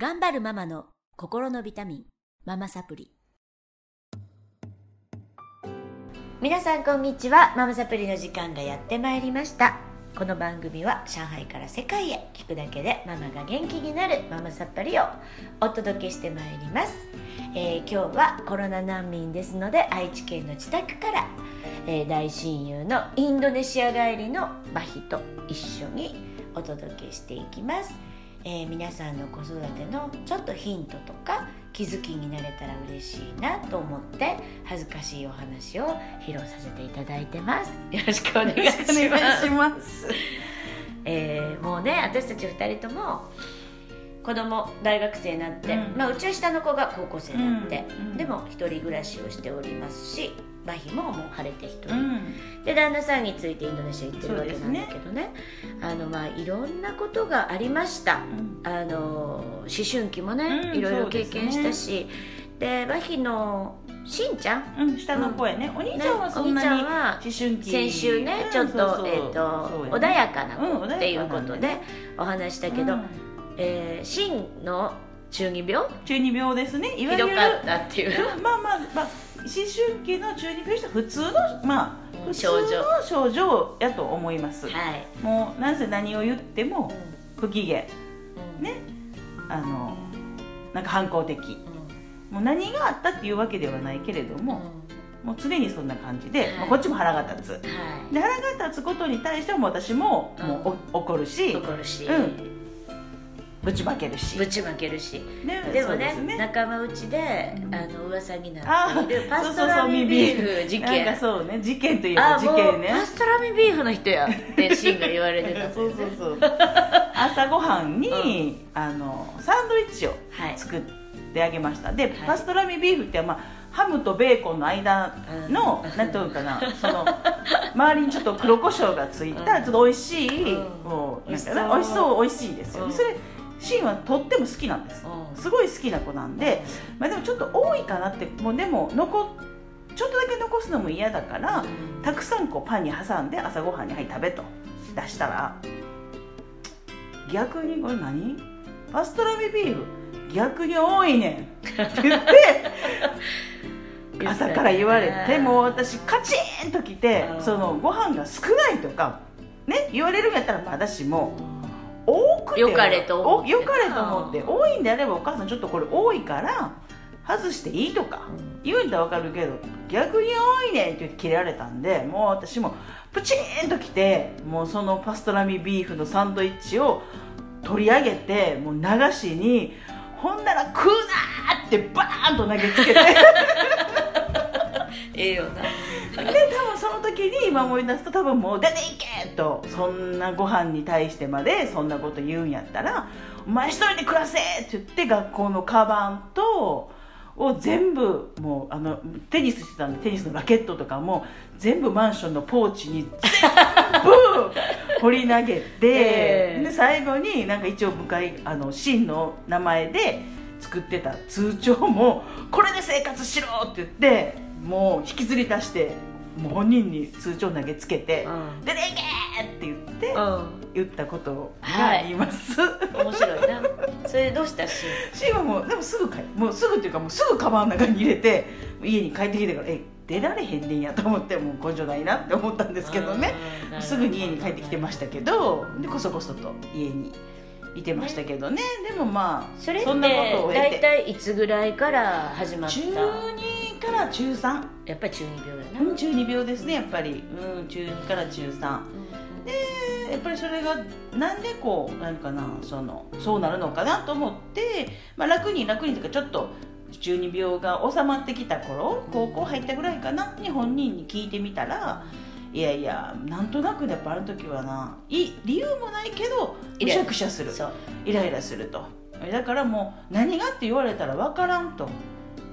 頑張るママの心のビタミンママサプリ。皆さんこんにちは。ママサプリの時間がやってまいりました。この番組は上海から世界へ聞くだけでママが元気になるママサプリをお届けしてまいります、えー今日はコロナ難民ですので愛知県の自宅から、えー大親友のインドネシア帰りのバヒと一緒にお届けしていきます、えー皆さんの子育てのちょっとヒントとか気づきになれたら嬉しいなと思って恥ずかしいお話を披露させていただいてますよろしくお願いします。えーもうね私たち2人とも子供大学生になって、うん。まあ、うちは下の子が高校生になって、うん。うん。でも一人暮らしをしておりますしバヒももう晴れて一人、うん、で旦那さんについてインドネシア行ってるわけなんだけどね。あのまあいろんなことがありました。あの思春期もね、うんいろいろ経験したし。で,、バヒのしんちゃん？うん、下の声ね、お兄ちゃんはそんなにんは思春期。先週ね、うんちょっと,、えーと穏やかなうん子っていうことでお話したけど、うんえー、真の中二病？中二病ですね。いわゆるひどかったっていう。まあまあまあ思春期の中二病した普通のまあ普通の症状症状やと思います、はい、もうなぜ何を言っても不機嫌。うん。ね。あのなんか反抗的。うん。もう何があったっていうわけではないけれどうん。も、もう常にそんな感じで、はい。まあこっちも腹が立つ。はで腹が立つことに対しても私ももうお怒るし、い怒るし、うんぶちまけるし。ぶちまけるし。ねでもそうね。仲間内でうんあの噂になあっているパストラミビーフ事なん件かそうね事件といえば事件ね。パストラミビーフの人やってシーンが言われてたそうそうそう 朝ごはんに、あのサンドイッチをはい作ってあげました。で、はい。パストラミビーフって、まあ、ハムとベーコンの間の、うん。なんていうかな。その周りにちょっと黒胡椒がついた、うん。ちょっと美味しい、うん。もうなんか美味しそう。ね美味しそう美味しいですよ、うん。それシーンはとっても好きなんです。うん。すごい好きな子なんで、まあ、でもちょっと多いかなってもうでも残ちょっとだけ残すのも嫌だから、うん。たくさんこうパンに挟んで朝ごはんに「はい食べ」と。出したら逆にこれ何？パストラミビーフ？逆に多いねん。って言って 朝から言われてもう私カチーンときてうん。そのご飯が少ないとかね言われるんやったらまだしも多くてよかれと思って。かれと思って多いんであればお母さんちょっとこれ多いから外していいとか言うんだらわかるけど逆に多いねんって言って切れられたんでもう私もプチーンときてもうそのパストラミビーフのサンドイッチを取り上げてもう流しにほんなら食うなーってバーンと投げつけて。で ええよな。多分その時に今思い出すと多分もう出ていけと。そんなご飯に対してまでそんなこと言うんやったらお前一人で暮らせって言って学校のカバンとを全部もうあのテニスしてたんでテニスのラケットとかも全部マンションのポーチに全部 掘り投げて、ええ。で最後になんか一応向かいあの真の名前で作ってた通帳もこれで生活しろって言ってもう引きずり出してもう本人に通帳投げつけてうん「出ていけ!」って言ってうん。言ったことがあります、面白いな。それでどうしたしシーはもうでもすぐ帰もうすぐっていうかもうすぐカバンの中に入れて家に帰ってきてからえ出られへんねんやと思ってもう根性ないなって思ったんですけどね。うんすぐに家に帰ってきてましたけどでこそこそと家にいてましたけどね。でもまあそれってんなことを経大て。体いつぐらいから始まった？中2から中3やっぱり中二病やな、うん中二病ですねやっぱり、うん、中2から中3でやっぱりそれがなんでこうなんかなそのそうなるのかなと思って、まあ、楽に楽にというかちょっと中二病が収まってきた頃高校入ったぐらいかなに本人に聞いてみたらいやいやなんとなくやっぱあの時はない理由もないけどむしゃくしゃする。そう。イライラすると。だからもう何がって言われたら分からんと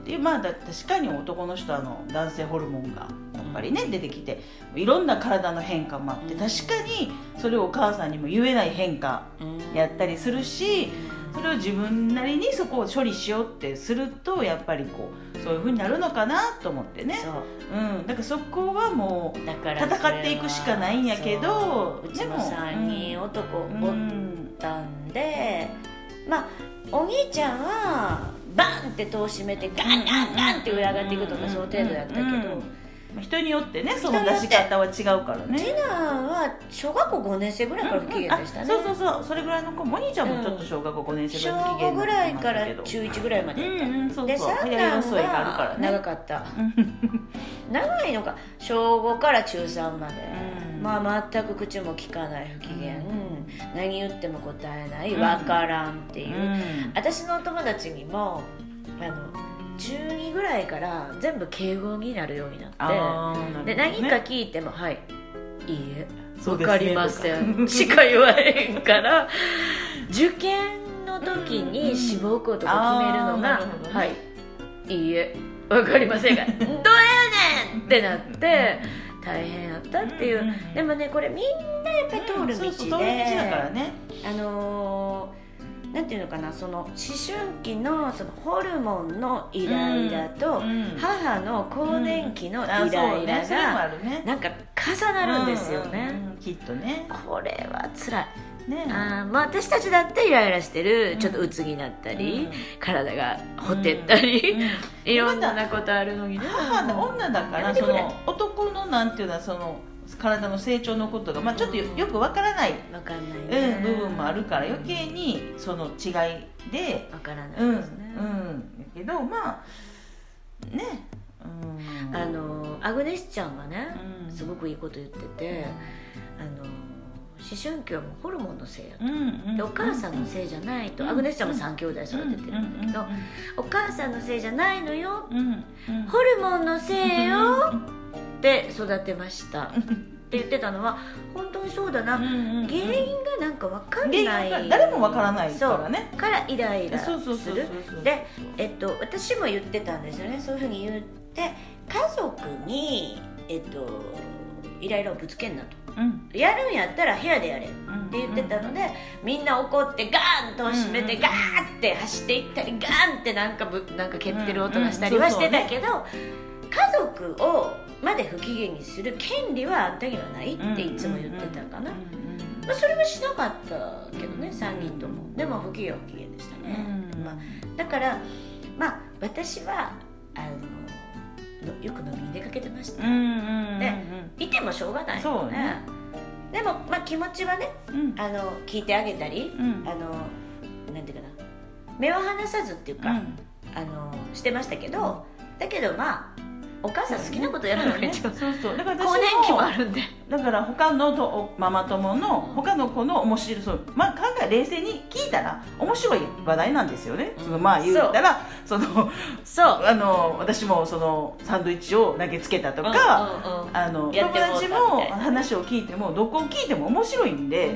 でまあだ確かに男の人はあの男性ホルモンがやっぱりね出てきていろんな体の変化もあってうん。確かにそれをお母さんにも言えない変化やったりするしそれを自分なりにそこを処理しようってするとやっぱりこうそういうふうになるのかなと思ってね。そう。うん、だからそこはもうだから戦っていくしかないんやけどそう。うちもでも3人男おっうんたんで、まあお兄ちゃんはバンって戸を閉めてガンガンガンって上上がっていくとかその程度やったけど、うんうん人によってねその出し方は違うからね。次男は小学校5年生ぐらいから不機嫌でしたね、そうそうそう。それぐらいの子お兄ちゃんもちょっと小学校5年生小ぐらい不機嫌5ぐらいから中1ぐらいまでやった、うんうんそうそう。ではね。長かった、長いのか。小5から中3まで、うんまあ全く口も聞かない不機嫌、うん。何言っても答えないうん。わからんっていう、うん。私のお友達にもあの中2ぐらいから全部敬語になるようになって。ね。で何か聞いても「はいいいえ。分かりません」しか言わへんから。受験の時に志望校とか決めるのがね。はいいいえ。分かりませんが「どうやねん!」ってなって大変やったっていう、うんうんでもねこれみんなやっぱり通る道で、そうそうだからね。あのーなんていうのかなその思春期のそのホルモンのイライラと、うん母の更年期のイあライラがなんか重なるんですよね、きっとね。これは辛いね。あー、まあ、私たちだってイライラしてるうん。ちょっと鬱になったり、うん。体がほてったり、うん。いろんなことあるのにね。母の女だからその男のなんていうのはその体の成長のことが、まあ、ちょっとよよくわからない、分かんないね、うん、部分もあるから余計にその違いで分からうんないですね、うんやけどまあねうん。あのアグネスちゃんがね、うん。すごくいいこと言ってて、あの思春期はもうホルモンのせいやと。うんうんでお母さんのせいじゃないと、うんアグネスちゃんも3兄弟育ててるんだけど、お母さんのせいじゃないのよ。うんうん。うんホルモンのせいよ。って育てました。って言ってたのは本当にそうだな、うんうんうん原因がなんか分かんない。誰もわからないからね。からイライラする。で、えっと、私も言ってたんですよね。そういうふうに言って。家族に、えっと、イライラをぶつけんなとうん。やるんやったら部屋でやれってうん。言ってたのでみんな怒ってガーンと閉めてうんガーって走っていったりガーンってなんかぶなんか蹴ってる音がしたりはしてたけど家族をまで不機嫌にする権利はあんたにはないっていつも言ってたかな、まあ、それはしなかったけどね3人とも。でも不機嫌は不機嫌でしたね、まあ、だからまあ私はあののよく飲みに出かけてました、でいてもしょうがないそうね。でも、まあ、気持ちはねうん。あの聞いてあげたり、うん。あのなんていうかな。目を離さずっていうか、あのしてましたけど、だけどまあお母さん好きなことやるのが一番そうそう。だから私更年期もあるんで。だから他のとママ友の他の子の面白いそうまあ考え冷静に聞いたら面白い話題なんですよね、うん。そのまあ言ったらそのそう。あの私もそのサンドイッチを投げつけたとか、あの友達も話を聞いてもどこを聞いても面白いんで、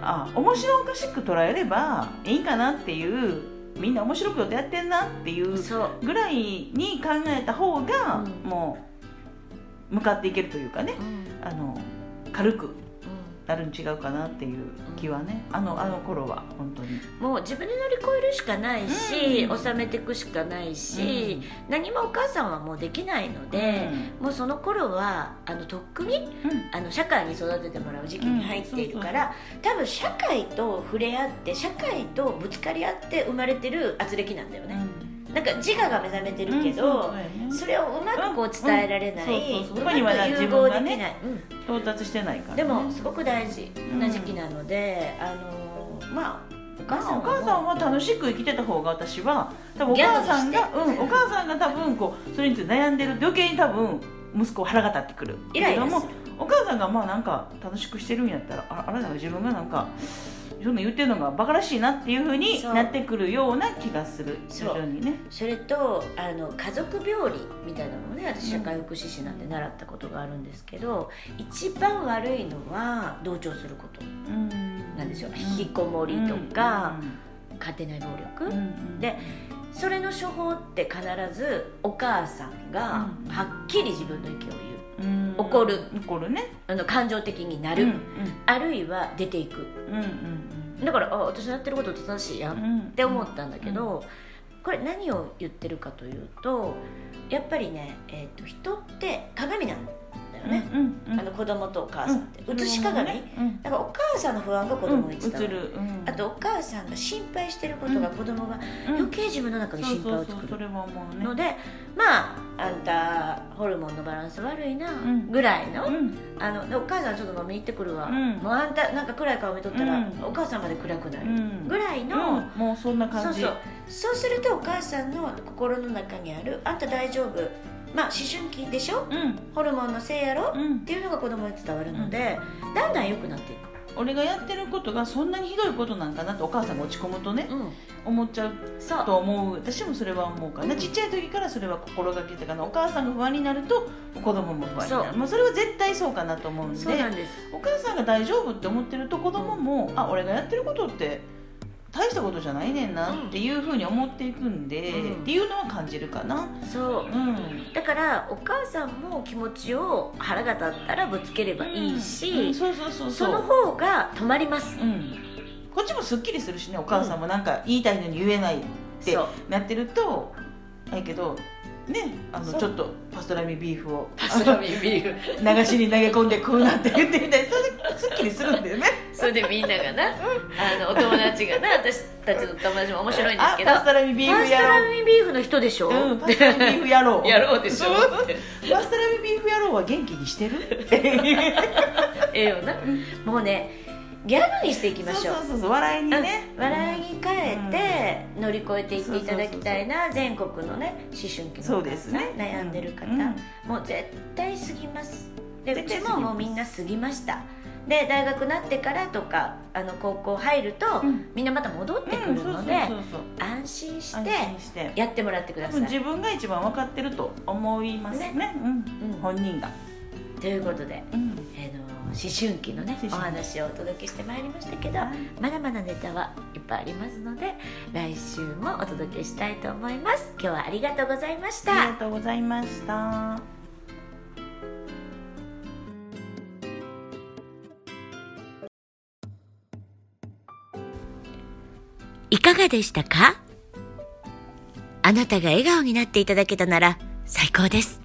あ面白おかしく捉えればいいかなっていうみんな面白くやってんなっていうぐらいに考えた方が、うん。もう向かっていけるというかね。うん。あの軽く。うなるん違うかなっていう気はねあのあの頃は本当にもう自分で乗り越えるしかないし、うん収めていくしかないし、何もお母さんはもうできないので、もうその頃はあのとっくにあの社会に育ててもらう時期に入っているから、多分社会と触れ合って社会とぶつかり合って生まれてる圧力なんだよね、なんか自我が目覚めてるけど、それをうまくこう伝えられない、うまく融自分がね合できない、うん到達してないからね、でもすごく大事な時期なので、あのまあお母さんお母さんはは楽しく生きてた方が私は多分お母さんが、うん、お母さんが多分こうそれについて悩んでると余計に多分息子は腹が立ってくるイライラする。けどもお母さんがまあなんか楽しくしてるんやったらああれだ自分がなんかそんな言ってるのがバカらしいなっていうふうにそう。なってくるような気がする。そう。徐々にね。それとあの家族病理みたいなのをね私社会福祉士なんで習ったことがあるんですけど、一番悪いのは同調すること。なんですよ、引きこもりとか、家庭内暴力、でそれの処方って必ずお母さんがうんはっきり自分の意見を言う。うん怒る。怒るね。あの感情的になる、うんあるいは出ていく。うんうんだからあ私のやってること正しいやん。うんって思ったんだけど、これ何を言ってるかというとやっぱりね、えー、と人って鏡なんだよよね、うんうんうん。あの子供とお母さんって、写し鏡、うん。だからお母さんの不安が子供に伝わる、映る、うん。あとお母さんが心配してることが子供がうん。余計自分の中に心配を作る。のでまああんたホルモンのバランス悪いなうん。ぐらいの,、うん。あのでお母さんちょっと飲みに行ってくるわ、うん。もうあんたなんか暗い顔見とったら、うん。お母さんまで暗くなる、うん。ぐらいの、うん。もうそんな感じ。そうそう。そうするとお母さんの心の中にある「あんた大丈夫」まあ思春期でしょ？うん。ホルモンのせいやろ、うん。っていうのが子供に伝わるので、だんだん良くなっていく、俺がやってることがそんなにひどいことなんかなってお母さんが落ち込むとねうん、思っちゃうそう。と思う。私もそれは思うから、ちっちゃい時からそれは心がけてたからお母さんが不安になると子供も不安になそう。るまあ、それは絶対そうかなと思うんでお母さんが大丈夫って思ってると子供も、あ俺がやってることって大したことじゃないねんなっていうふうに思っていくんで、うん。っていうのは感じるかな。そう。うん。だからお母さんも気持ちを腹が立ったらぶつければいいし、うん。そうそうそうそう。の方が止まります。うん、こっちもすっきりするしねお母さんもなんか言いたいのに言えないってそう。なってるとあれけどねあのちょっとパストラミビーフを。パスラミビーフ。流しに投げ込んで食うなんて言ってみたい。それですっきりするんだよね。それでみんながなあのお友達がな私たちの友達も面白いんですけど。あパストラミビーフやパストラろミビーフの人でしょ、う、うん、パストラミビーフやろう。やろうでしょ？パストラミビーフやろうは元気にしてる？ええよな。もうねギャグにしていきましょう。そうそうそう笑いにね、うん笑いに変えて乗り越えていっていただきたいな全国のね思春期のそうですね。悩んでる方、うん。もう絶対過ぎます。でうちももうみんな過ぎました。で大学なってからとかあの高校入ると、うん。みんなまた戻ってくるので、安心し安て。やってもらってください、自分が一番分かってると思いますね。ね。うん。うん。本人が、ということで、うん。えーの思春期のねお話をお届けしてまいりましたけど、まだまだネタはいっぱいありますので来週もお届けしたいと思います。今日はありがとうございましありたがとうございました。いかがでしたか？あなたが笑顔になっていただけたなら最高です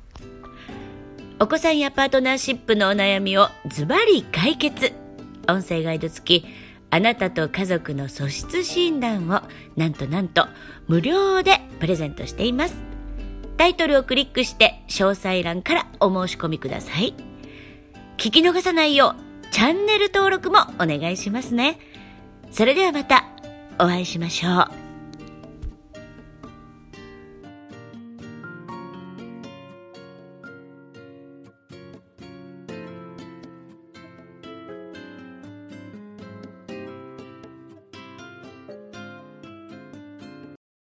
お子さんやパートナーシップのお悩みをズバリ解決。音声ガイド付きあなたと家族の素質診断をなんとなんと無料でプレゼントしています。タイトルをクリックして詳細欄からお申し込みください。聞き逃さないようチャンネル登録もお願いしますね。それではまたお会いしましょう。